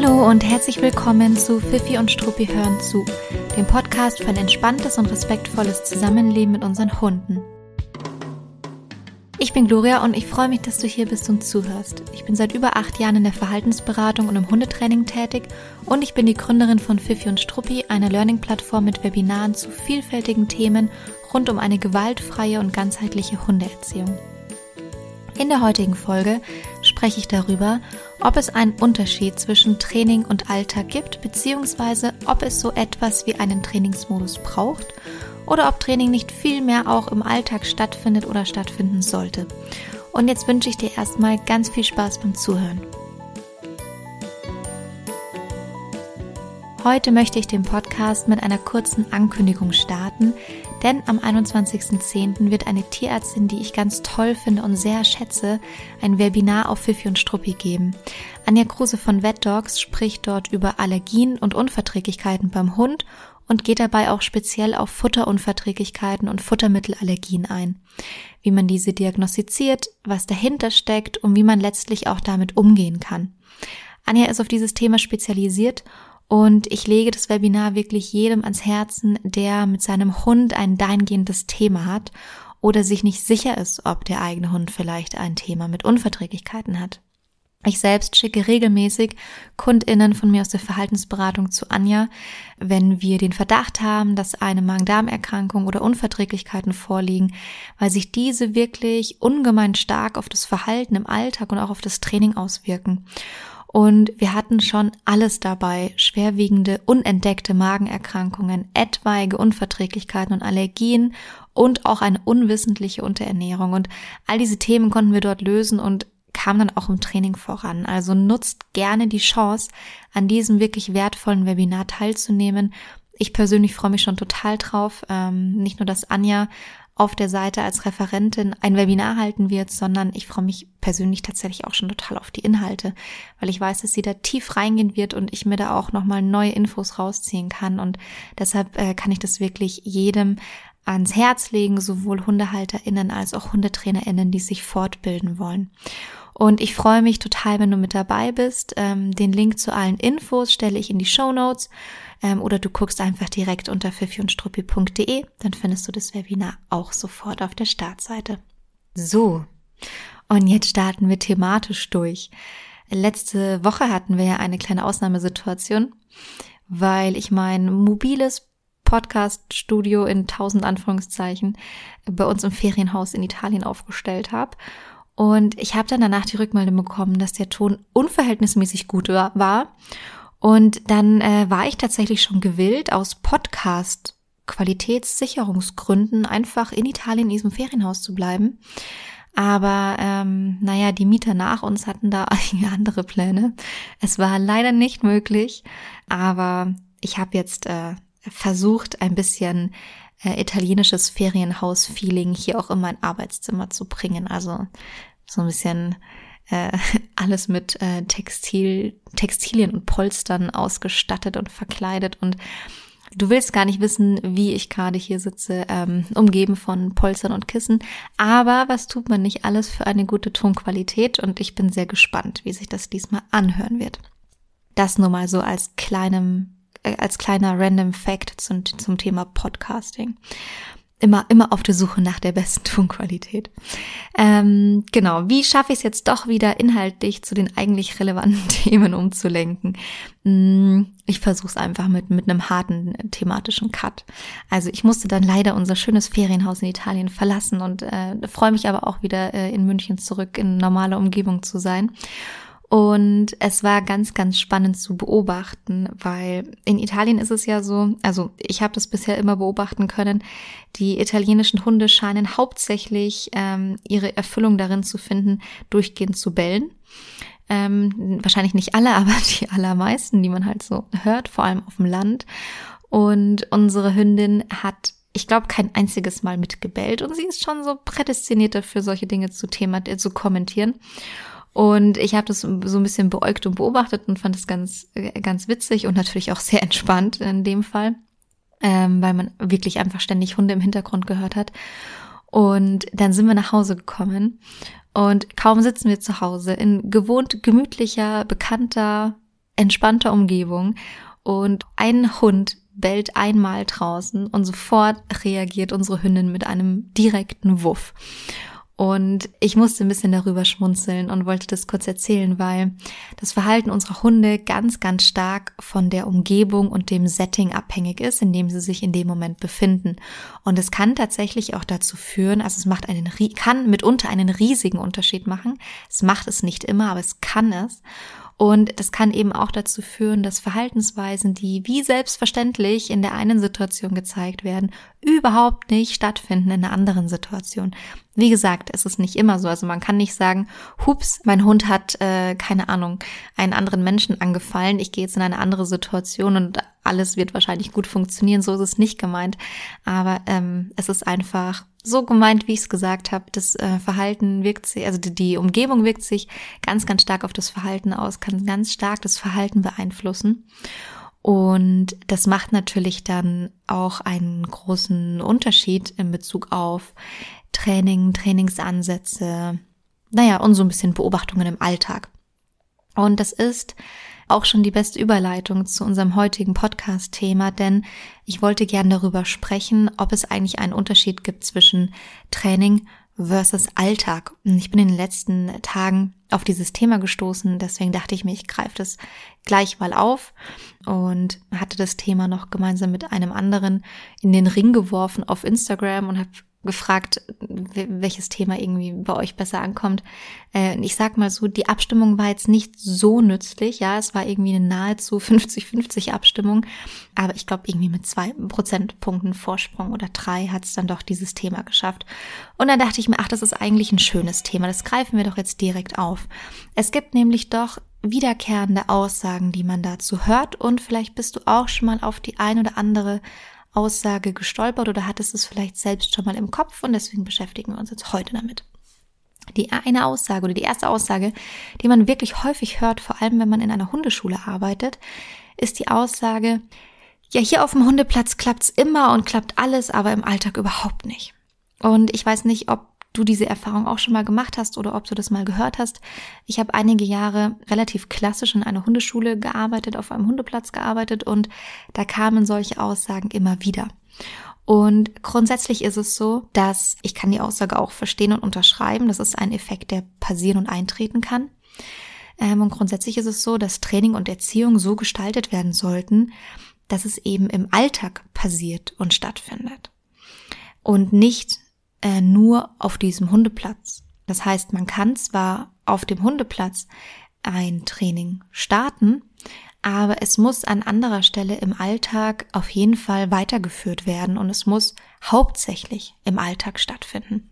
Hallo und herzlich willkommen zu Fifi und Struppi hören zu, dem Podcast für ein entspanntes und respektvolles Zusammenleben mit unseren Hunden. Ich bin Gloria und ich freue mich, dass du hier bist und zuhörst. Ich bin seit über acht Jahren in der Verhaltensberatung und im Hundetraining tätig und ich bin die Gründerin von Fifi und Struppi, einer Learning-Plattform mit Webinaren zu vielfältigen Themen rund um eine gewaltfreie und ganzheitliche Hundeerziehung. In der heutigen Folge spreche ich darüber, ob es einen Unterschied zwischen Training und Alltag gibt, beziehungsweise ob es so etwas wie einen Trainingsmodus braucht oder ob Training nicht viel mehr auch im Alltag stattfindet oder stattfinden sollte. Und jetzt wünsche ich dir erstmal ganz viel Spaß beim Zuhören. Heute möchte ich den Podcast mit einer kurzen Ankündigung starten, denn am 21.10. wird eine Tierärztin, die ich ganz toll finde und sehr schätze, ein Webinar auf Fifi und Struppi geben. Anja Kruse von VetDogs spricht dort über Allergien und Unverträglichkeiten beim Hund und geht dabei auch speziell auf Futterunverträglichkeiten und Futtermittelallergien ein. Wie man diese diagnostiziert, was dahinter steckt und wie man letztlich auch damit umgehen kann. Anja ist auf dieses Thema spezialisiert und ich lege das Webinar wirklich jedem ans Herzen, der mit seinem Hund ein dahingehendes Thema hat oder sich nicht sicher ist, ob der eigene Hund vielleicht ein Thema mit Unverträglichkeiten hat. Ich selbst schicke regelmäßig Kundinnen von mir aus der Verhaltensberatung zu Anja, wenn wir den Verdacht haben, dass eine Magen-Darm-Erkrankung oder Unverträglichkeiten vorliegen, weil sich diese wirklich ungemein stark auf das Verhalten im Alltag und auch auf das Training auswirken. Und wir hatten schon alles dabei. Schwerwiegende, unentdeckte Magenerkrankungen, etwaige Unverträglichkeiten und Allergien und auch eine unwissentliche Unterernährung. Und all diese Themen konnten wir dort lösen und kamen dann auch im Training voran. Also nutzt gerne die Chance, an diesem wirklich wertvollen Webinar teilzunehmen. Ich persönlich freue mich schon total drauf. Ähm, nicht nur, dass Anja auf der Seite als Referentin ein Webinar halten wird, sondern ich freue mich persönlich tatsächlich auch schon total auf die Inhalte, weil ich weiß, dass sie da tief reingehen wird und ich mir da auch nochmal neue Infos rausziehen kann. Und deshalb äh, kann ich das wirklich jedem ans Herz legen, sowohl HundehalterInnen als auch HundetrainerInnen, die sich fortbilden wollen. Und ich freue mich total, wenn du mit dabei bist. Ähm, den Link zu allen Infos stelle ich in die Show Notes ähm, oder du guckst einfach direkt unter pfiffiundstruppi.de, dann findest du das Webinar auch sofort auf der Startseite. So, und jetzt starten wir thematisch durch. Letzte Woche hatten wir ja eine kleine Ausnahmesituation, weil ich mein mobiles Podcast-Studio in tausend Anführungszeichen bei uns im Ferienhaus in Italien aufgestellt habe. Und ich habe dann danach die Rückmeldung bekommen, dass der Ton unverhältnismäßig gut war und dann äh, war ich tatsächlich schon gewillt, aus Podcast Qualitätssicherungsgründen einfach in Italien in diesem Ferienhaus zu bleiben. Aber ähm, naja, die Mieter nach uns hatten da einige andere Pläne. Es war leider nicht möglich, aber ich habe jetzt äh, versucht, ein bisschen äh, italienisches Ferienhaus-Feeling hier auch in mein Arbeitszimmer zu bringen. Also so ein bisschen äh, alles mit äh, Textil, Textilien und Polstern ausgestattet und verkleidet und Du willst gar nicht wissen, wie ich gerade hier sitze, ähm, umgeben von Polstern und Kissen. Aber was tut man nicht alles für eine gute Tonqualität? Und ich bin sehr gespannt, wie sich das diesmal anhören wird. Das nur mal so als kleinem, äh, als kleiner random Fact zum, zum Thema Podcasting immer, immer auf der Suche nach der besten Tonqualität. Ähm, genau, wie schaffe ich es jetzt doch wieder inhaltlich zu den eigentlich relevanten Themen umzulenken? Mm, ich versuche es einfach mit, mit einem harten thematischen Cut. Also ich musste dann leider unser schönes Ferienhaus in Italien verlassen und äh, freue mich aber auch wieder äh, in München zurück in normale Umgebung zu sein. Und es war ganz, ganz spannend zu beobachten, weil in Italien ist es ja so, also ich habe das bisher immer beobachten können, die italienischen Hunde scheinen hauptsächlich ähm, ihre Erfüllung darin zu finden, durchgehend zu bellen. Ähm, wahrscheinlich nicht alle, aber die allermeisten, die man halt so hört, vor allem auf dem Land. Und unsere Hündin hat ich glaube, kein einziges Mal mitgebellt und sie ist schon so prädestiniert dafür, solche Dinge zu Thema, äh, zu kommentieren. Und ich habe das so ein bisschen beäugt und beobachtet und fand es ganz, ganz witzig und natürlich auch sehr entspannt in dem Fall, ähm, weil man wirklich einfach ständig Hunde im Hintergrund gehört hat. Und dann sind wir nach Hause gekommen und kaum sitzen wir zu Hause in gewohnt gemütlicher, bekannter entspannter Umgebung und ein Hund bellt einmal draußen und sofort reagiert unsere Hündin mit einem direkten Wuff. Und ich musste ein bisschen darüber schmunzeln und wollte das kurz erzählen, weil das Verhalten unserer Hunde ganz, ganz stark von der Umgebung und dem Setting abhängig ist, in dem sie sich in dem Moment befinden. Und es kann tatsächlich auch dazu führen, also es macht einen, kann mitunter einen riesigen Unterschied machen. Es macht es nicht immer, aber es kann es. Und das kann eben auch dazu führen, dass Verhaltensweisen, die wie selbstverständlich in der einen Situation gezeigt werden, überhaupt nicht stattfinden in einer anderen Situation. Wie gesagt, es ist nicht immer so. Also man kann nicht sagen, hups, mein Hund hat, äh, keine Ahnung, einen anderen Menschen angefallen, ich gehe jetzt in eine andere Situation und alles wird wahrscheinlich gut funktionieren. So ist es nicht gemeint. Aber ähm, es ist einfach so gemeint, wie ich es gesagt habe. Das äh, Verhalten wirkt sich, also die, die Umgebung wirkt sich ganz, ganz stark auf das Verhalten aus, kann ganz stark das Verhalten beeinflussen. Und das macht natürlich dann auch einen großen Unterschied in Bezug auf Training, Trainingsansätze, naja, und so ein bisschen Beobachtungen im Alltag. Und das ist auch schon die beste Überleitung zu unserem heutigen Podcast-Thema, denn ich wollte gern darüber sprechen, ob es eigentlich einen Unterschied gibt zwischen Training versus Alltag. Und ich bin in den letzten Tagen auf dieses Thema gestoßen, deswegen dachte ich mir, ich greife das gleich mal auf und hatte das Thema noch gemeinsam mit einem anderen in den Ring geworfen auf Instagram und habe gefragt, welches Thema irgendwie bei euch besser ankommt. Äh, ich sag mal so, die Abstimmung war jetzt nicht so nützlich. Ja, es war irgendwie eine nahezu 50-50 Abstimmung. Aber ich glaube, irgendwie mit zwei Prozentpunkten Vorsprung oder drei hat es dann doch dieses Thema geschafft. Und dann dachte ich mir, ach, das ist eigentlich ein schönes Thema. Das greifen wir doch jetzt direkt auf. Es gibt nämlich doch wiederkehrende Aussagen, die man dazu hört. Und vielleicht bist du auch schon mal auf die ein oder andere Aussage gestolpert oder hattest es vielleicht selbst schon mal im Kopf und deswegen beschäftigen wir uns jetzt heute damit. Die eine Aussage oder die erste Aussage, die man wirklich häufig hört, vor allem wenn man in einer Hundeschule arbeitet, ist die Aussage, ja, hier auf dem Hundeplatz klappt's immer und klappt alles, aber im Alltag überhaupt nicht. Und ich weiß nicht, ob du diese Erfahrung auch schon mal gemacht hast oder ob du das mal gehört hast. Ich habe einige Jahre relativ klassisch in einer Hundeschule gearbeitet, auf einem Hundeplatz gearbeitet und da kamen solche Aussagen immer wieder. Und grundsätzlich ist es so, dass ich kann die Aussage auch verstehen und unterschreiben. Das ist ein Effekt, der passieren und eintreten kann. Ähm, und grundsätzlich ist es so, dass Training und Erziehung so gestaltet werden sollten, dass es eben im Alltag passiert und stattfindet. Und nicht äh, nur auf diesem Hundeplatz. Das heißt, man kann zwar auf dem Hundeplatz ein Training starten, aber es muss an anderer Stelle im Alltag auf jeden Fall weitergeführt werden und es muss hauptsächlich im Alltag stattfinden.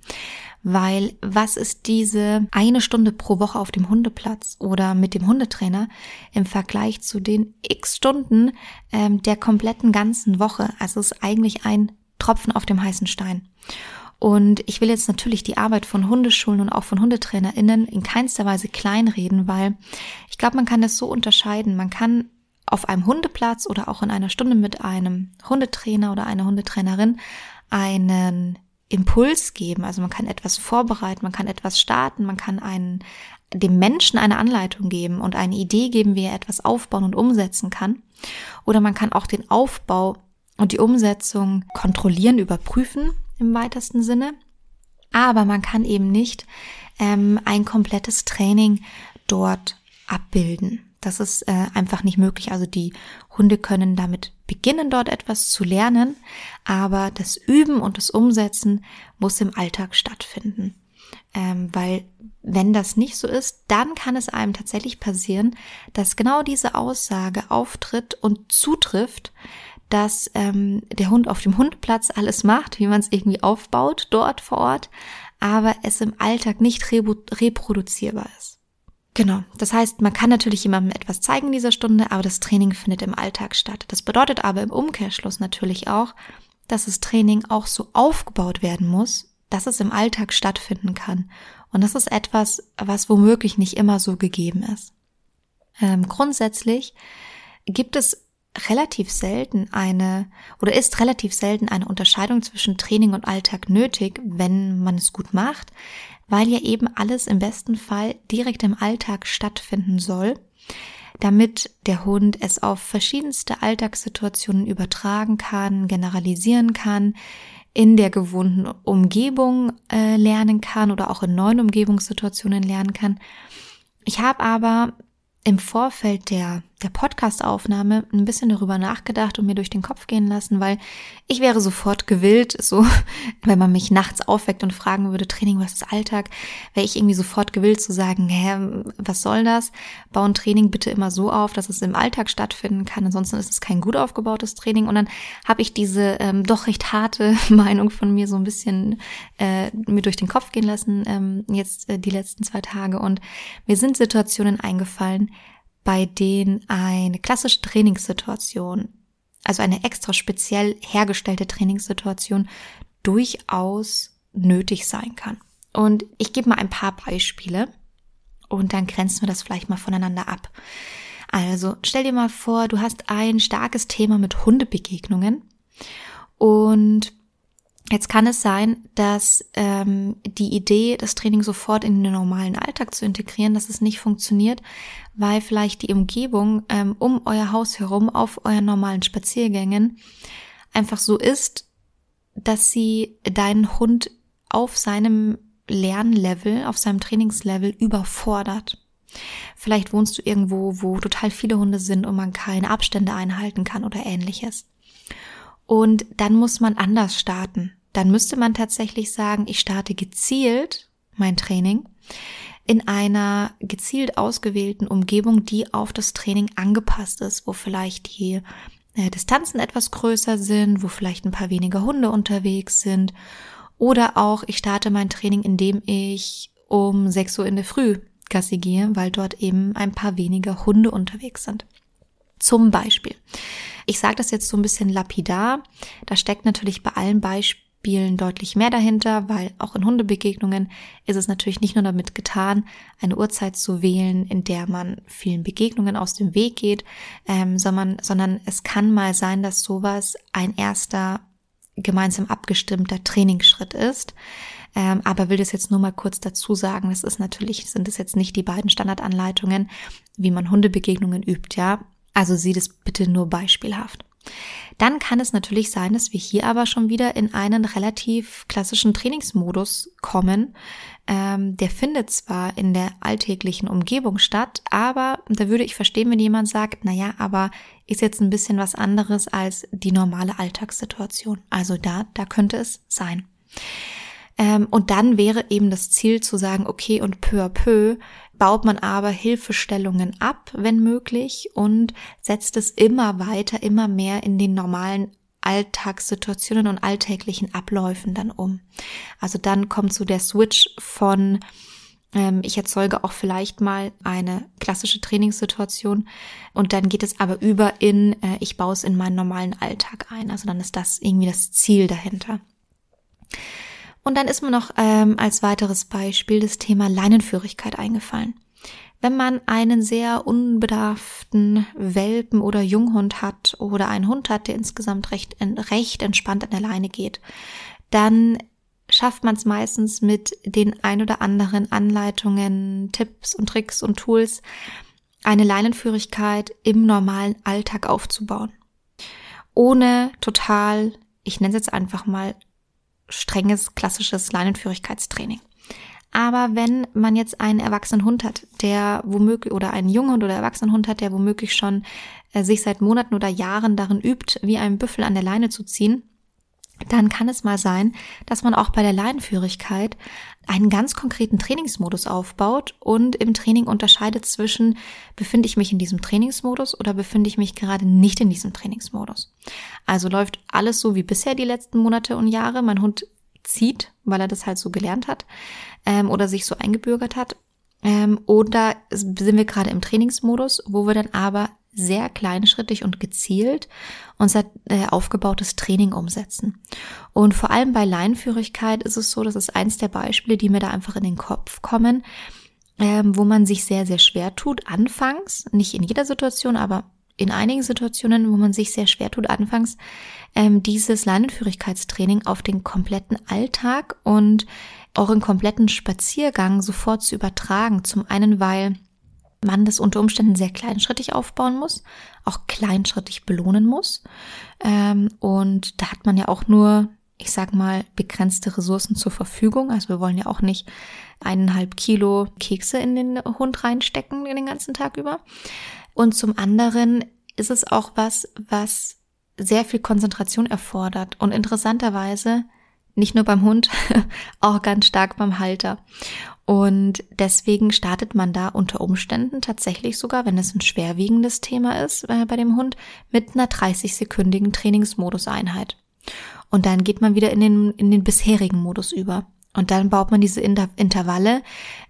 Weil was ist diese eine Stunde pro Woche auf dem Hundeplatz oder mit dem Hundetrainer im Vergleich zu den x Stunden ähm, der kompletten ganzen Woche? Also es ist eigentlich ein Tropfen auf dem heißen Stein. Und ich will jetzt natürlich die Arbeit von Hundeschulen und auch von HundetrainerInnen in keinster Weise kleinreden, weil ich glaube, man kann das so unterscheiden. Man kann auf einem Hundeplatz oder auch in einer Stunde mit einem Hundetrainer oder einer Hundetrainerin einen Impuls geben. Also man kann etwas vorbereiten, man kann etwas starten, man kann einen, dem Menschen eine Anleitung geben und eine Idee geben, wie er etwas aufbauen und umsetzen kann. Oder man kann auch den Aufbau und die Umsetzung kontrollieren, überprüfen im weitesten Sinne. Aber man kann eben nicht ähm, ein komplettes Training dort abbilden. Das ist äh, einfach nicht möglich. Also die Hunde können damit beginnen, dort etwas zu lernen, aber das Üben und das Umsetzen muss im Alltag stattfinden. Ähm, weil wenn das nicht so ist, dann kann es einem tatsächlich passieren, dass genau diese Aussage auftritt und zutrifft, dass ähm, der Hund auf dem Hundeplatz alles macht, wie man es irgendwie aufbaut dort vor Ort, aber es im Alltag nicht reproduzierbar ist. Genau. Das heißt, man kann natürlich jemandem etwas zeigen in dieser Stunde, aber das Training findet im Alltag statt. Das bedeutet aber im Umkehrschluss natürlich auch, dass das Training auch so aufgebaut werden muss, dass es im Alltag stattfinden kann. Und das ist etwas, was womöglich nicht immer so gegeben ist. Ähm, grundsätzlich gibt es relativ selten eine oder ist relativ selten eine Unterscheidung zwischen Training und Alltag nötig, wenn man es gut macht, weil ja eben alles im besten Fall direkt im Alltag stattfinden soll. damit der Hund es auf verschiedenste Alltagssituationen übertragen kann, generalisieren kann, in der gewohnten Umgebung äh, lernen kann oder auch in neuen Umgebungssituationen lernen kann. Ich habe aber im Vorfeld der, der Podcast-Aufnahme ein bisschen darüber nachgedacht und mir durch den Kopf gehen lassen, weil ich wäre sofort gewillt, so, wenn man mich nachts aufweckt und fragen würde, Training, was ist Alltag, wäre ich irgendwie sofort gewillt zu sagen, hä, was soll das? Bauen Training bitte immer so auf, dass es im Alltag stattfinden kann, ansonsten ist es kein gut aufgebautes Training. Und dann habe ich diese ähm, doch recht harte Meinung von mir so ein bisschen äh, mir durch den Kopf gehen lassen, ähm, jetzt äh, die letzten zwei Tage. Und mir sind Situationen eingefallen, bei denen eine klassische Trainingssituation, also eine extra speziell hergestellte Trainingssituation, durchaus nötig sein kann. Und ich gebe mal ein paar Beispiele und dann grenzen wir das vielleicht mal voneinander ab. Also stell dir mal vor, du hast ein starkes Thema mit Hundebegegnungen und Jetzt kann es sein, dass ähm, die Idee, das Training sofort in den normalen Alltag zu integrieren, dass es nicht funktioniert, weil vielleicht die Umgebung ähm, um euer Haus herum auf euren normalen Spaziergängen einfach so ist, dass sie deinen Hund auf seinem Lernlevel, auf seinem Trainingslevel überfordert. Vielleicht wohnst du irgendwo, wo total viele Hunde sind und man keine Abstände einhalten kann oder ähnliches. Und dann muss man anders starten. Dann müsste man tatsächlich sagen, ich starte gezielt mein Training in einer gezielt ausgewählten Umgebung, die auf das Training angepasst ist, wo vielleicht die äh, Distanzen etwas größer sind, wo vielleicht ein paar weniger Hunde unterwegs sind. Oder auch, ich starte mein Training, indem ich um 6 Uhr in der Früh Gassi gehe, weil dort eben ein paar weniger Hunde unterwegs sind. Zum Beispiel. Ich sage das jetzt so ein bisschen lapidar. Da steckt natürlich bei allen Beispielen deutlich mehr dahinter, weil auch in Hundebegegnungen ist es natürlich nicht nur damit getan, eine Uhrzeit zu wählen, in der man vielen Begegnungen aus dem Weg geht, ähm, sondern, sondern es kann mal sein, dass sowas ein erster gemeinsam abgestimmter Trainingsschritt ist. Ähm, aber will das jetzt nur mal kurz dazu sagen, das ist natürlich, sind es jetzt nicht die beiden Standardanleitungen, wie man Hundebegegnungen übt, ja. Also sieh das bitte nur beispielhaft. Dann kann es natürlich sein, dass wir hier aber schon wieder in einen relativ klassischen Trainingsmodus kommen. Ähm, der findet zwar in der alltäglichen Umgebung statt, aber da würde ich verstehen, wenn jemand sagt, na ja, aber ist jetzt ein bisschen was anderes als die normale Alltagssituation. Also da, da könnte es sein. Ähm, und dann wäre eben das Ziel zu sagen, okay, und peu à peu baut man aber Hilfestellungen ab, wenn möglich, und setzt es immer weiter, immer mehr in den normalen Alltagssituationen und alltäglichen Abläufen dann um. Also dann kommt so der Switch von ähm, ich erzeuge auch vielleicht mal eine klassische Trainingssituation und dann geht es aber über in, äh, ich baue es in meinen normalen Alltag ein. Also dann ist das irgendwie das Ziel dahinter. Und dann ist mir noch ähm, als weiteres Beispiel das Thema Leinenführigkeit eingefallen. Wenn man einen sehr unbedarften Welpen oder Junghund hat oder einen Hund hat, der insgesamt recht, recht entspannt an der Leine geht, dann schafft man es meistens mit den ein oder anderen Anleitungen, Tipps und Tricks und Tools, eine Leinenführigkeit im normalen Alltag aufzubauen. Ohne total, ich nenne es jetzt einfach mal, strenges, klassisches Leinenführigkeitstraining. Aber wenn man jetzt einen erwachsenen Hund hat, der womöglich, oder einen Junghund oder erwachsenen Hund hat, der womöglich schon äh, sich seit Monaten oder Jahren darin übt, wie ein Büffel an der Leine zu ziehen, dann kann es mal sein, dass man auch bei der Leinenführigkeit einen ganz konkreten Trainingsmodus aufbaut und im Training unterscheidet zwischen, befinde ich mich in diesem Trainingsmodus oder befinde ich mich gerade nicht in diesem Trainingsmodus. Also läuft alles so wie bisher die letzten Monate und Jahre. Mein Hund zieht, weil er das halt so gelernt hat ähm, oder sich so eingebürgert hat. Ähm, oder sind wir gerade im Trainingsmodus, wo wir dann aber sehr kleinschrittig und gezielt unser äh, aufgebautes Training umsetzen. Und vor allem bei Leinführigkeit ist es so, das ist eins der Beispiele, die mir da einfach in den Kopf kommen, ähm, wo man sich sehr, sehr schwer tut, anfangs, nicht in jeder Situation, aber in einigen Situationen, wo man sich sehr schwer tut, anfangs ähm, dieses Leinenführigkeitstraining auf den kompletten Alltag und euren kompletten Spaziergang sofort zu übertragen. Zum einen, weil man das unter Umständen sehr kleinschrittig aufbauen muss, auch kleinschrittig belohnen muss. Ähm, und da hat man ja auch nur, ich sag mal, begrenzte Ressourcen zur Verfügung. Also wir wollen ja auch nicht eineinhalb Kilo Kekse in den Hund reinstecken den ganzen Tag über. Und zum anderen ist es auch was, was sehr viel Konzentration erfordert und interessanterweise nicht nur beim Hund, auch ganz stark beim Halter. Und deswegen startet man da unter Umständen tatsächlich sogar, wenn es ein schwerwiegendes Thema ist äh, bei dem Hund, mit einer 30-sekündigen Trainingsmoduseinheit. Und dann geht man wieder in den, in den bisherigen Modus über. Und dann baut man diese Inter Intervalle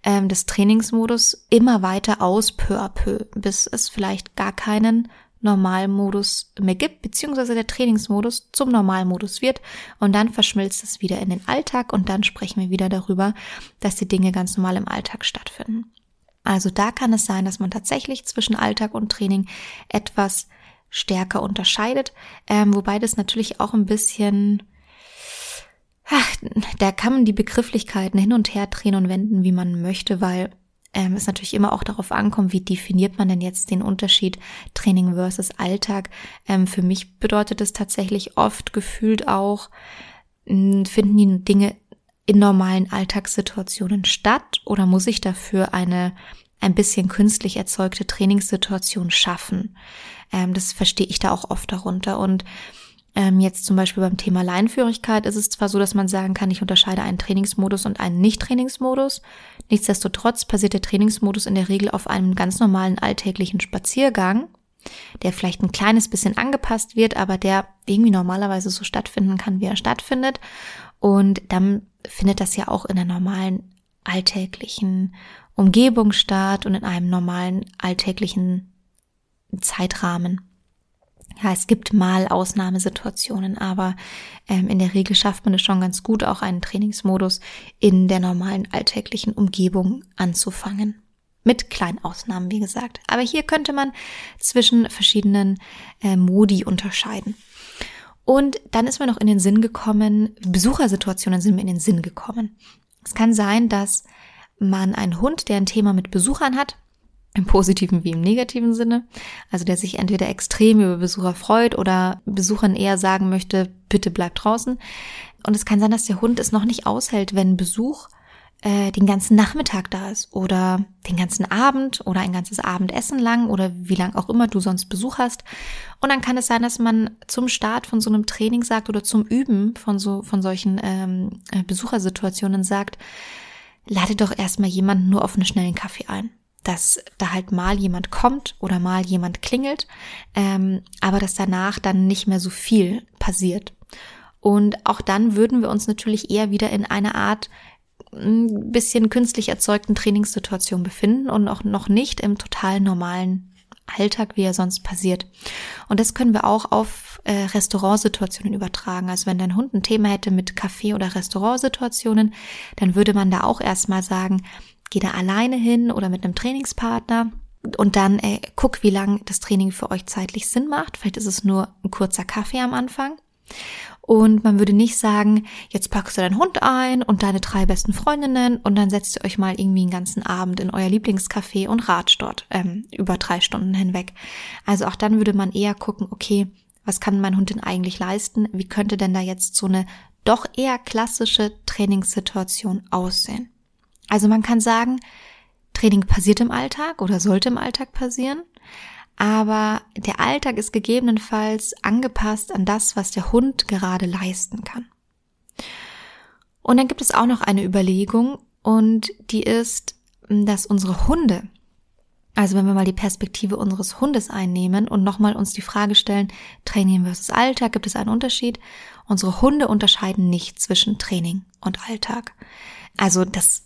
ähm, des Trainingsmodus immer weiter aus, peu à peu, bis es vielleicht gar keinen Normalmodus mehr gibt, beziehungsweise der Trainingsmodus zum Normalmodus wird und dann verschmilzt es wieder in den Alltag und dann sprechen wir wieder darüber, dass die Dinge ganz normal im Alltag stattfinden. Also da kann es sein, dass man tatsächlich zwischen Alltag und Training etwas stärker unterscheidet, ähm, wobei das natürlich auch ein bisschen, ach, da kann man die Begrifflichkeiten hin und her drehen und wenden, wie man möchte, weil ähm, es natürlich immer auch darauf ankommt, wie definiert man denn jetzt den Unterschied Training versus Alltag. Ähm, für mich bedeutet es tatsächlich oft gefühlt auch, hm, finden die Dinge in normalen Alltagssituationen statt oder muss ich dafür eine ein bisschen künstlich erzeugte Trainingssituation schaffen? Ähm, das verstehe ich da auch oft darunter und ähm, jetzt zum Beispiel beim Thema Leinführigkeit ist es zwar so, dass man sagen kann, ich unterscheide einen Trainingsmodus und einen Nicht-Trainingsmodus. Nichtsdestotrotz passiert der Trainingsmodus in der Regel auf einem ganz normalen alltäglichen Spaziergang, der vielleicht ein kleines bisschen angepasst wird, aber der irgendwie normalerweise so stattfinden kann, wie er stattfindet. Und dann findet das ja auch in der normalen alltäglichen Umgebung statt und in einem normalen alltäglichen Zeitrahmen. Ja, es gibt mal Ausnahmesituationen, aber ähm, in der Regel schafft man es schon ganz gut, auch einen Trainingsmodus in der normalen alltäglichen Umgebung anzufangen. Mit kleinen Ausnahmen, wie gesagt. Aber hier könnte man zwischen verschiedenen äh, Modi unterscheiden. Und dann ist mir noch in den Sinn gekommen, Besuchersituationen sind mir in den Sinn gekommen. Es kann sein, dass man einen Hund, der ein Thema mit Besuchern hat, im positiven wie im negativen Sinne. Also der sich entweder extrem über Besucher freut oder Besuchern eher sagen möchte, bitte bleib draußen. Und es kann sein, dass der Hund es noch nicht aushält, wenn Besuch äh, den ganzen Nachmittag da ist oder den ganzen Abend oder ein ganzes Abendessen lang oder wie lang auch immer du sonst Besuch hast. Und dann kann es sein, dass man zum Start von so einem Training sagt oder zum Üben von so von solchen ähm, äh, Besuchersituationen sagt, lade doch erstmal jemanden nur auf einen schnellen Kaffee ein dass da halt mal jemand kommt oder mal jemand klingelt, ähm, aber dass danach dann nicht mehr so viel passiert. Und auch dann würden wir uns natürlich eher wieder in einer Art ein bisschen künstlich erzeugten Trainingssituation befinden und auch noch nicht im total normalen Alltag, wie er sonst passiert. Und das können wir auch auf äh, Restaurantsituationen übertragen. Also wenn dein Hund ein Thema hätte mit Café- oder Restaurantsituationen, dann würde man da auch erstmal sagen, geh da alleine hin oder mit einem Trainingspartner und dann ey, guck, wie lang das Training für euch zeitlich Sinn macht. Vielleicht ist es nur ein kurzer Kaffee am Anfang. Und man würde nicht sagen, jetzt packst du deinen Hund ein und deine drei besten Freundinnen und dann setzt ihr euch mal irgendwie einen ganzen Abend in euer Lieblingscafé und ratscht dort ähm, über drei Stunden hinweg. Also auch dann würde man eher gucken, okay, was kann mein Hund denn eigentlich leisten? Wie könnte denn da jetzt so eine doch eher klassische Trainingssituation aussehen? Also man kann sagen, Training passiert im Alltag oder sollte im Alltag passieren, aber der Alltag ist gegebenenfalls angepasst an das, was der Hund gerade leisten kann. Und dann gibt es auch noch eine Überlegung und die ist, dass unsere Hunde, also wenn wir mal die Perspektive unseres Hundes einnehmen und nochmal uns die Frage stellen, Training versus Alltag, gibt es einen Unterschied? Unsere Hunde unterscheiden nicht zwischen Training und Alltag. Also das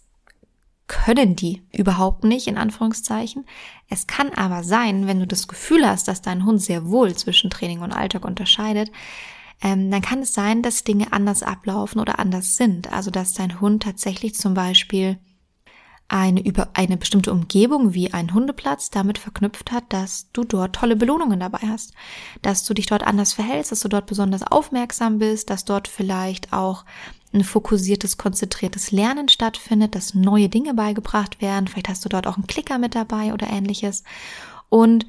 können die überhaupt nicht, in Anführungszeichen. Es kann aber sein, wenn du das Gefühl hast, dass dein Hund sehr wohl zwischen Training und Alltag unterscheidet, ähm, dann kann es sein, dass Dinge anders ablaufen oder anders sind. Also dass dein Hund tatsächlich zum Beispiel eine über eine bestimmte Umgebung wie ein Hundeplatz damit verknüpft hat, dass du dort tolle Belohnungen dabei hast, dass du dich dort anders verhältst, dass du dort besonders aufmerksam bist, dass dort vielleicht auch ein fokussiertes, konzentriertes Lernen stattfindet, dass neue Dinge beigebracht werden, vielleicht hast du dort auch einen Klicker mit dabei oder ähnliches. Und,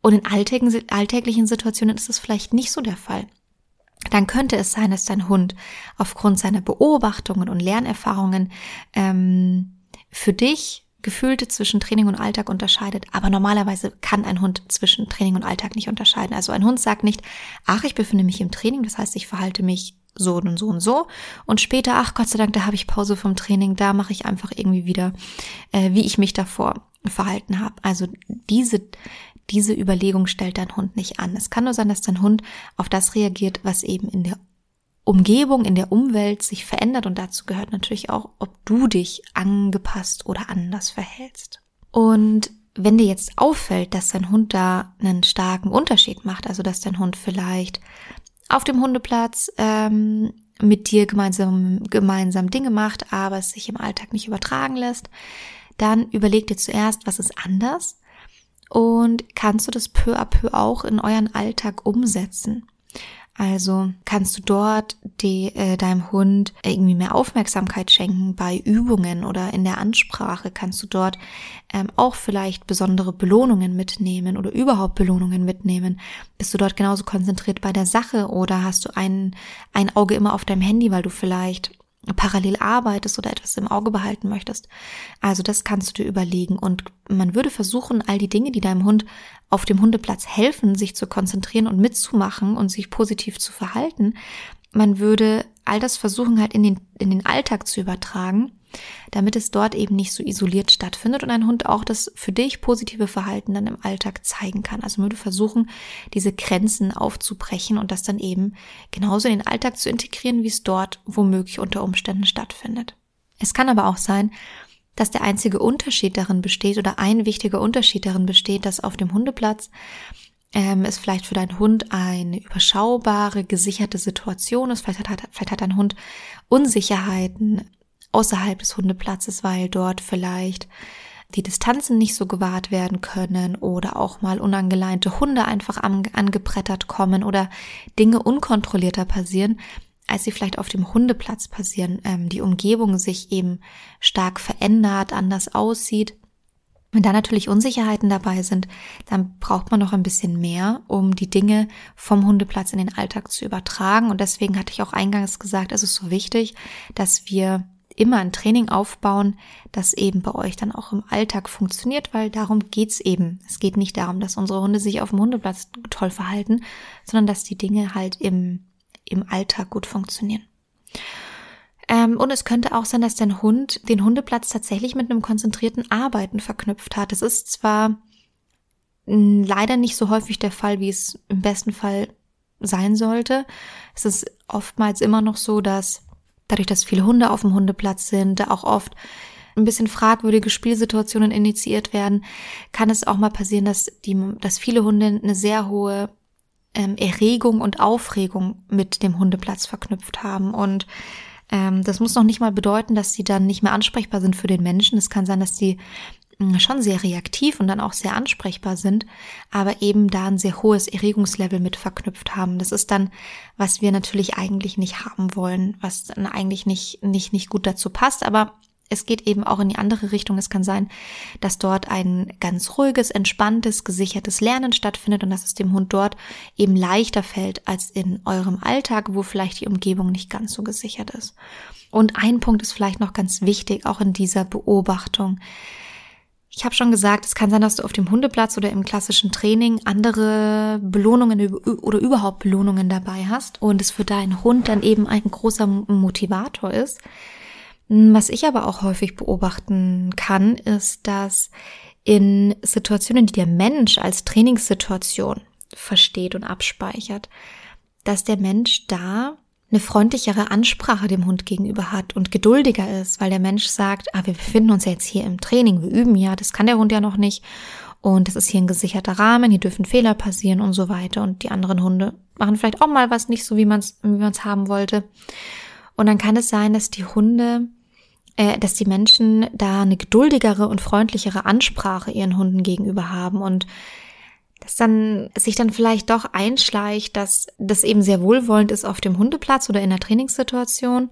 und in alltäglichen, Situationen ist es vielleicht nicht so der Fall. Dann könnte es sein, dass dein Hund aufgrund seiner Beobachtungen und Lernerfahrungen ähm, für dich Gefühlte zwischen Training und Alltag unterscheidet. Aber normalerweise kann ein Hund zwischen Training und Alltag nicht unterscheiden. Also ein Hund sagt nicht, ach, ich befinde mich im Training, das heißt, ich verhalte mich so und so und so. Und später, ach Gott sei Dank, da habe ich Pause vom Training, da mache ich einfach irgendwie wieder, äh, wie ich mich davor verhalten habe. Also diese, diese Überlegung stellt dein Hund nicht an. Es kann nur sein, dass dein Hund auf das reagiert, was eben in der Umgebung, in der Umwelt sich verändert und dazu gehört natürlich auch, ob du dich angepasst oder anders verhältst. Und wenn dir jetzt auffällt, dass dein Hund da einen starken Unterschied macht, also dass dein Hund vielleicht auf dem Hundeplatz ähm, mit dir gemeinsam, gemeinsam Dinge macht, aber es sich im Alltag nicht übertragen lässt, dann überleg dir zuerst, was ist anders und kannst du das peu à peu auch in euren Alltag umsetzen. Also kannst du dort die, äh, deinem Hund irgendwie mehr Aufmerksamkeit schenken bei Übungen oder in der Ansprache kannst du dort ähm, auch vielleicht besondere Belohnungen mitnehmen oder überhaupt Belohnungen mitnehmen. Bist du dort genauso konzentriert bei der Sache oder hast du ein, ein Auge immer auf deinem Handy, weil du vielleicht parallel arbeitest oder etwas im Auge behalten möchtest. Also das kannst du dir überlegen und man würde versuchen, all die Dinge, die deinem Hund auf dem Hundeplatz helfen, sich zu konzentrieren und mitzumachen und sich positiv zu verhalten, man würde all das versuchen halt in den, in den Alltag zu übertragen damit es dort eben nicht so isoliert stattfindet und ein Hund auch das für dich positive Verhalten dann im Alltag zeigen kann. Also würde versuchen, diese Grenzen aufzubrechen und das dann eben genauso in den Alltag zu integrieren, wie es dort womöglich unter Umständen stattfindet. Es kann aber auch sein, dass der einzige Unterschied darin besteht oder ein wichtiger Unterschied darin besteht, dass auf dem Hundeplatz ähm, es vielleicht für deinen Hund eine überschaubare, gesicherte Situation ist. Vielleicht hat, vielleicht hat dein Hund Unsicherheiten, außerhalb des Hundeplatzes, weil dort vielleicht die Distanzen nicht so gewahrt werden können oder auch mal unangeleinte Hunde einfach angebrettert kommen oder Dinge unkontrollierter passieren, als sie vielleicht auf dem Hundeplatz passieren, ähm, die Umgebung sich eben stark verändert, anders aussieht. Wenn da natürlich Unsicherheiten dabei sind, dann braucht man noch ein bisschen mehr, um die Dinge vom Hundeplatz in den Alltag zu übertragen. Und deswegen hatte ich auch eingangs gesagt, es ist so wichtig, dass wir immer ein Training aufbauen, das eben bei euch dann auch im Alltag funktioniert, weil darum geht's eben. Es geht nicht darum, dass unsere Hunde sich auf dem Hundeplatz toll verhalten, sondern dass die Dinge halt im, im Alltag gut funktionieren. Ähm, und es könnte auch sein, dass dein Hund den Hundeplatz tatsächlich mit einem konzentrierten Arbeiten verknüpft hat. Es ist zwar leider nicht so häufig der Fall, wie es im besten Fall sein sollte. Es ist oftmals immer noch so, dass dadurch, dass viele Hunde auf dem Hundeplatz sind, da auch oft ein bisschen fragwürdige Spielsituationen initiiert werden, kann es auch mal passieren, dass die, dass viele Hunde eine sehr hohe ähm, Erregung und Aufregung mit dem Hundeplatz verknüpft haben und ähm, das muss noch nicht mal bedeuten, dass sie dann nicht mehr ansprechbar sind für den Menschen. Es kann sein, dass hm, schon sehr reaktiv und dann auch sehr ansprechbar sind, aber eben da ein sehr hohes Erregungslevel mit verknüpft haben. Das ist dann, was wir natürlich eigentlich nicht haben wollen, was dann eigentlich nicht, nicht, nicht gut dazu passt, aber es geht eben auch in die andere Richtung. Es kann sein, dass dort ein ganz ruhiges, entspanntes, gesichertes Lernen stattfindet und dass es dem Hund dort eben leichter fällt als in eurem Alltag, wo vielleicht die Umgebung nicht ganz so gesichert ist. Und ein Punkt ist vielleicht noch ganz wichtig, auch in dieser Beobachtung. Ich habe schon gesagt, es kann sein, dass du auf dem Hundeplatz oder im klassischen Training andere Belohnungen oder überhaupt Belohnungen dabei hast und es für deinen Hund dann eben ein großer Motivator ist. Was ich aber auch häufig beobachten kann, ist, dass in Situationen, die der Mensch als Trainingssituation versteht und abspeichert, dass der Mensch da eine freundlichere Ansprache dem Hund gegenüber hat und geduldiger ist, weil der Mensch sagt, ah, wir befinden uns jetzt hier im Training, wir üben ja, das kann der Hund ja noch nicht. Und das ist hier ein gesicherter Rahmen, hier dürfen Fehler passieren und so weiter. Und die anderen Hunde machen vielleicht auch mal was nicht so, wie man es wie man's haben wollte. Und dann kann es sein, dass die Hunde äh, dass die Menschen da eine geduldigere und freundlichere Ansprache ihren Hunden gegenüber haben. Und dass dann sich dann vielleicht doch einschleicht, dass das eben sehr wohlwollend ist auf dem Hundeplatz oder in der Trainingssituation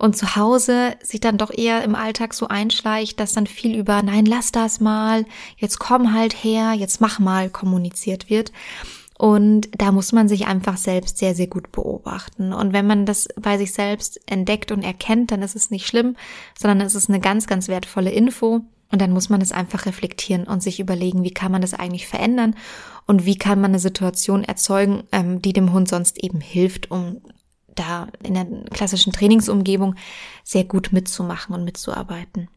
und zu Hause sich dann doch eher im Alltag so einschleicht, dass dann viel über nein, lass das mal, jetzt komm halt her, jetzt mach mal kommuniziert wird. Und da muss man sich einfach selbst sehr, sehr gut beobachten. Und wenn man das bei sich selbst entdeckt und erkennt, dann ist es nicht schlimm, sondern es ist eine ganz, ganz wertvolle Info. Und dann muss man es einfach reflektieren und sich überlegen, wie kann man das eigentlich verändern und wie kann man eine Situation erzeugen, ähm, die dem Hund sonst eben hilft, um da in der klassischen Trainingsumgebung sehr gut mitzumachen und mitzuarbeiten.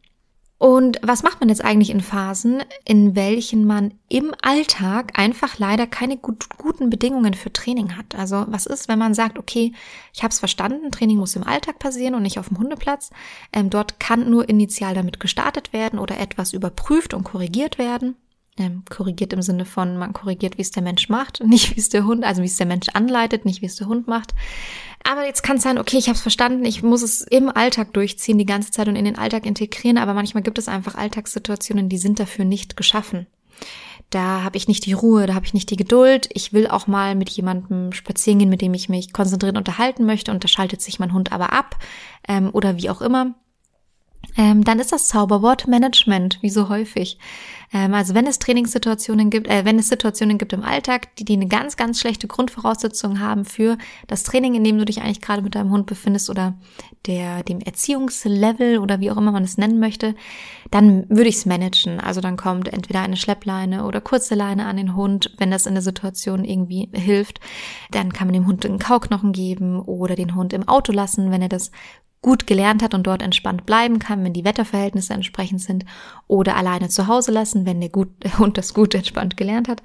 Und was macht man jetzt eigentlich in Phasen, in welchen man im Alltag einfach leider keine gut, guten Bedingungen für Training hat? Also was ist, wenn man sagt, okay, ich habe es verstanden, Training muss im Alltag passieren und nicht auf dem Hundeplatz. Ähm, dort kann nur initial damit gestartet werden oder etwas überprüft und korrigiert werden ähm, korrigiert im Sinne von, man korrigiert, wie es der Mensch macht, nicht wie es der Hund, also wie es der Mensch anleitet, nicht wie es der Hund macht. Aber jetzt kann es sein, okay, ich habe es verstanden, ich muss es im Alltag durchziehen, die ganze Zeit und in den Alltag integrieren, aber manchmal gibt es einfach Alltagssituationen, die sind dafür nicht geschaffen. Da habe ich nicht die Ruhe, da habe ich nicht die Geduld. Ich will auch mal mit jemandem spazieren gehen, mit dem ich mich konzentriert unterhalten möchte und da schaltet sich mein Hund aber ab ähm, oder wie auch immer ähm, dann ist das Zauberwort Management, wie so häufig. Ähm, also wenn es Trainingssituationen gibt, äh, wenn es Situationen gibt im Alltag, die, die eine ganz, ganz schlechte Grundvoraussetzung haben für das Training, in dem du dich eigentlich gerade mit deinem Hund befindest oder der, dem Erziehungslevel oder wie auch immer man es nennen möchte, dann würde ich es managen. Also dann kommt entweder eine Schleppleine oder kurze Leine an den Hund, wenn das in der Situation irgendwie hilft. Dann kann man dem Hund einen Kauknochen geben oder den Hund im Auto lassen, wenn er das gut gelernt hat und dort entspannt bleiben kann, wenn die Wetterverhältnisse entsprechend sind, oder alleine zu Hause lassen, wenn der, gut, Hund das gut entspannt gelernt hat,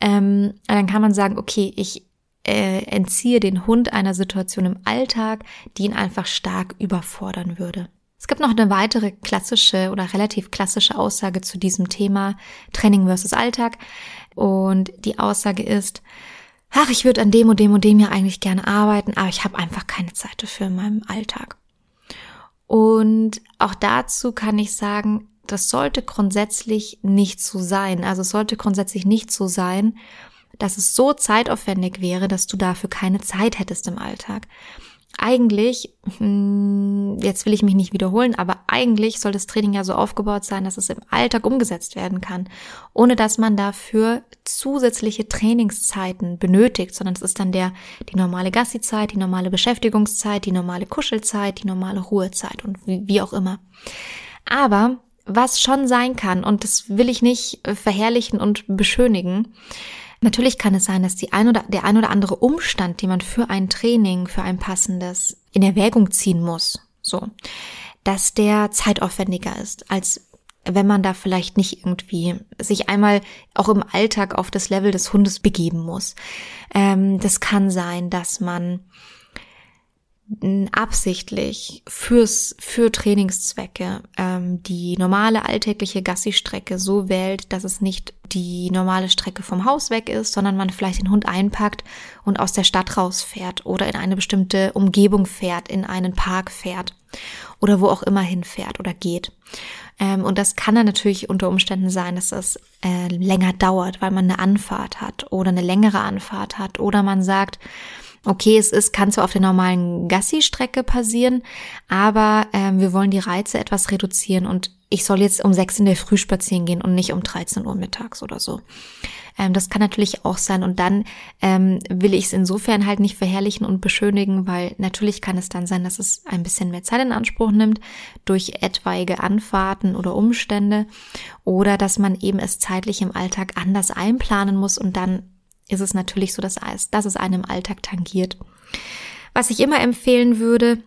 ähm, dann kann man sagen, okay, ich äh, entziehe den Hund einer Situation im Alltag, die ihn einfach stark überfordern würde. Es gibt noch eine weitere klassische oder relativ klassische Aussage zu diesem Thema Training versus Alltag. Und die Aussage ist, ach, ich würde an dem und dem und dem ja eigentlich gerne arbeiten, aber ich habe einfach keine Zeit dafür in meinem Alltag. Und auch dazu kann ich sagen, das sollte grundsätzlich nicht so sein. Also es sollte grundsätzlich nicht so sein, dass es so zeitaufwendig wäre, dass du dafür keine Zeit hättest im Alltag eigentlich, hm, jetzt will ich mich nicht wiederholen, aber eigentlich soll das Training ja so aufgebaut sein, dass es im Alltag umgesetzt werden kann, ohne dass man dafür zusätzliche Trainingszeiten benötigt, sondern es ist dann der, die normale Gassi-Zeit, die normale Beschäftigungszeit, die normale Kuschelzeit, die normale Ruhezeit und wie, wie auch immer. Aber was schon sein kann, und das will ich nicht verherrlichen und beschönigen, Natürlich kann es sein, dass die ein oder, der ein oder andere Umstand, den man für ein Training, für ein passendes in Erwägung ziehen muss, so, dass der zeitaufwendiger ist, als wenn man da vielleicht nicht irgendwie sich einmal auch im Alltag auf das Level des Hundes begeben muss. Ähm, das kann sein, dass man absichtlich fürs für Trainingszwecke ähm, die normale alltägliche Gassi-Strecke so wählt, dass es nicht die normale Strecke vom Haus weg ist, sondern man vielleicht den Hund einpackt und aus der Stadt rausfährt oder in eine bestimmte Umgebung fährt, in einen Park fährt oder wo auch immer hinfährt oder geht. Ähm, und das kann dann natürlich unter Umständen sein, dass das äh, länger dauert, weil man eine Anfahrt hat oder eine längere Anfahrt hat oder man sagt, Okay, es ist, kann zwar auf der normalen Gassi-Strecke passieren, aber ähm, wir wollen die Reize etwas reduzieren und ich soll jetzt um sechs in der Früh spazieren gehen und nicht um 13 Uhr mittags oder so. Ähm, das kann natürlich auch sein und dann ähm, will ich es insofern halt nicht verherrlichen und beschönigen, weil natürlich kann es dann sein, dass es ein bisschen mehr Zeit in Anspruch nimmt durch etwaige Anfahrten oder Umstände oder dass man eben es zeitlich im Alltag anders einplanen muss und dann ist es natürlich so, dass, dass es einem Alltag tangiert. Was ich immer empfehlen würde,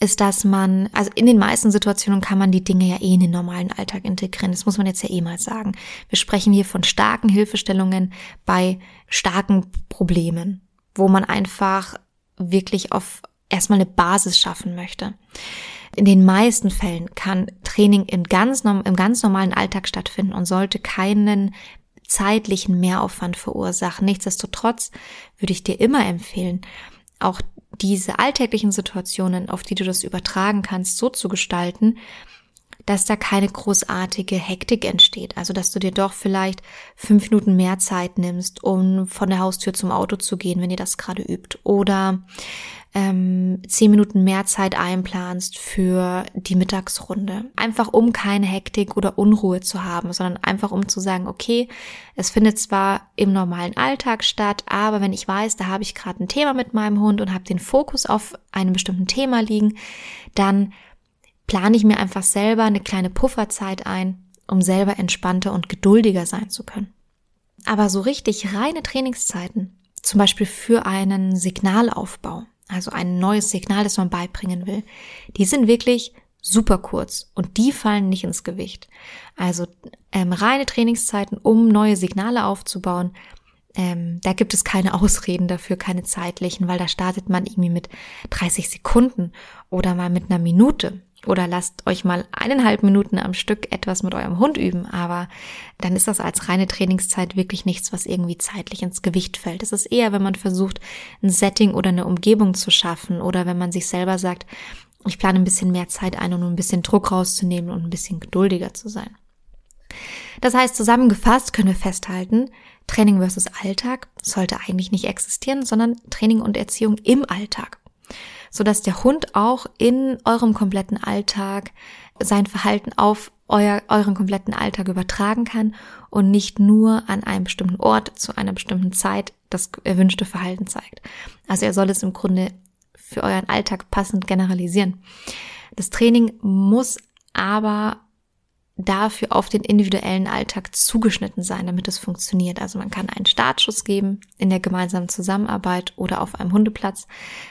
ist, dass man, also in den meisten Situationen kann man die Dinge ja eh in den normalen Alltag integrieren. Das muss man jetzt ja eh mal sagen. Wir sprechen hier von starken Hilfestellungen bei starken Problemen, wo man einfach wirklich auf erstmal eine Basis schaffen möchte. In den meisten Fällen kann Training in ganz, im ganz normalen Alltag stattfinden und sollte keinen zeitlichen Mehraufwand verursachen. Nichtsdestotrotz würde ich dir immer empfehlen, auch diese alltäglichen Situationen, auf die du das übertragen kannst, so zu gestalten, dass da keine großartige Hektik entsteht. Also, dass du dir doch vielleicht fünf Minuten mehr Zeit nimmst, um von der Haustür zum Auto zu gehen, wenn ihr das gerade übt. Oder ähm, zehn Minuten mehr Zeit einplanst für die Mittagsrunde. Einfach um keine Hektik oder Unruhe zu haben, sondern einfach um zu sagen, okay, es findet zwar im normalen Alltag statt, aber wenn ich weiß, da habe ich gerade ein Thema mit meinem Hund und habe den Fokus auf einem bestimmten Thema liegen, dann plane ich mir einfach selber eine kleine Pufferzeit ein, um selber entspannter und geduldiger sein zu können. Aber so richtig reine Trainingszeiten, zum Beispiel für einen Signalaufbau, also ein neues Signal, das man beibringen will, die sind wirklich super kurz und die fallen nicht ins Gewicht. Also ähm, reine Trainingszeiten, um neue Signale aufzubauen, ähm, da gibt es keine Ausreden dafür, keine zeitlichen, weil da startet man irgendwie mit 30 Sekunden oder mal mit einer Minute oder lasst euch mal eineinhalb Minuten am Stück etwas mit eurem Hund üben, aber dann ist das als reine Trainingszeit wirklich nichts, was irgendwie zeitlich ins Gewicht fällt. Es ist eher, wenn man versucht, ein Setting oder eine Umgebung zu schaffen oder wenn man sich selber sagt, ich plane ein bisschen mehr Zeit ein, um ein bisschen Druck rauszunehmen und ein bisschen geduldiger zu sein. Das heißt, zusammengefasst können wir festhalten, Training versus Alltag sollte eigentlich nicht existieren, sondern Training und Erziehung im Alltag so dass der Hund auch in eurem kompletten Alltag sein Verhalten auf euer, euren kompletten Alltag übertragen kann und nicht nur an einem bestimmten Ort zu einer bestimmten Zeit das erwünschte Verhalten zeigt. Also er soll es im Grunde für euren Alltag passend generalisieren. Das Training muss aber dafür auf den individuellen Alltag zugeschnitten sein, damit es funktioniert. Also man kann einen Startschuss geben in der gemeinsamen Zusammenarbeit oder auf einem Hundeplatz,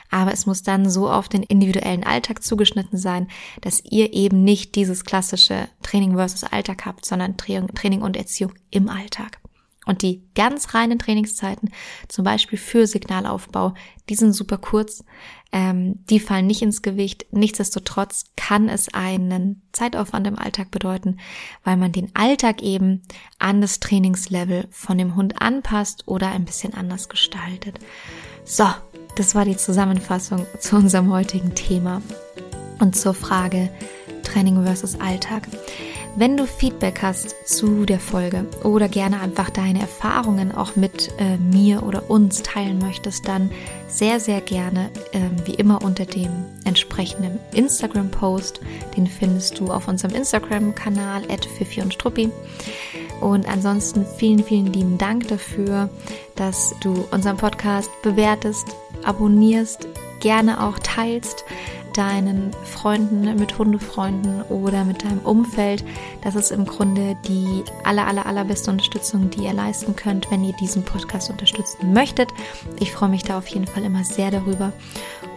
aber es muss dann so auf den individuellen Alltag zugeschnitten sein, dass ihr eben nicht dieses klassische Training versus Alltag habt, sondern Training und Erziehung im Alltag. Und die ganz reinen Trainingszeiten, zum Beispiel für Signalaufbau, die sind super kurz, ähm, die fallen nicht ins Gewicht. Nichtsdestotrotz kann es einen Zeitaufwand im Alltag bedeuten, weil man den Alltag eben an das Trainingslevel von dem Hund anpasst oder ein bisschen anders gestaltet. So, das war die Zusammenfassung zu unserem heutigen Thema und zur Frage Training versus Alltag. Wenn du Feedback hast zu der Folge oder gerne einfach deine Erfahrungen auch mit äh, mir oder uns teilen möchtest, dann sehr, sehr gerne, äh, wie immer unter dem entsprechenden Instagram-Post. Den findest du auf unserem Instagram-Kanal at Fifi und Struppi. Und ansonsten vielen, vielen lieben Dank dafür, dass du unseren Podcast bewertest, abonnierst, gerne auch teilst deinen Freunden, mit Hundefreunden oder mit deinem Umfeld. Das ist im Grunde die aller, aller, allerbeste Unterstützung, die ihr leisten könnt, wenn ihr diesen Podcast unterstützen möchtet. Ich freue mich da auf jeden Fall immer sehr darüber.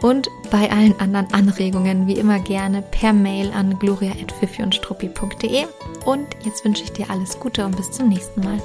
Und bei allen anderen Anregungen, wie immer gerne per Mail an gloria.fifi und struppi.de. Und jetzt wünsche ich dir alles Gute und bis zum nächsten Mal.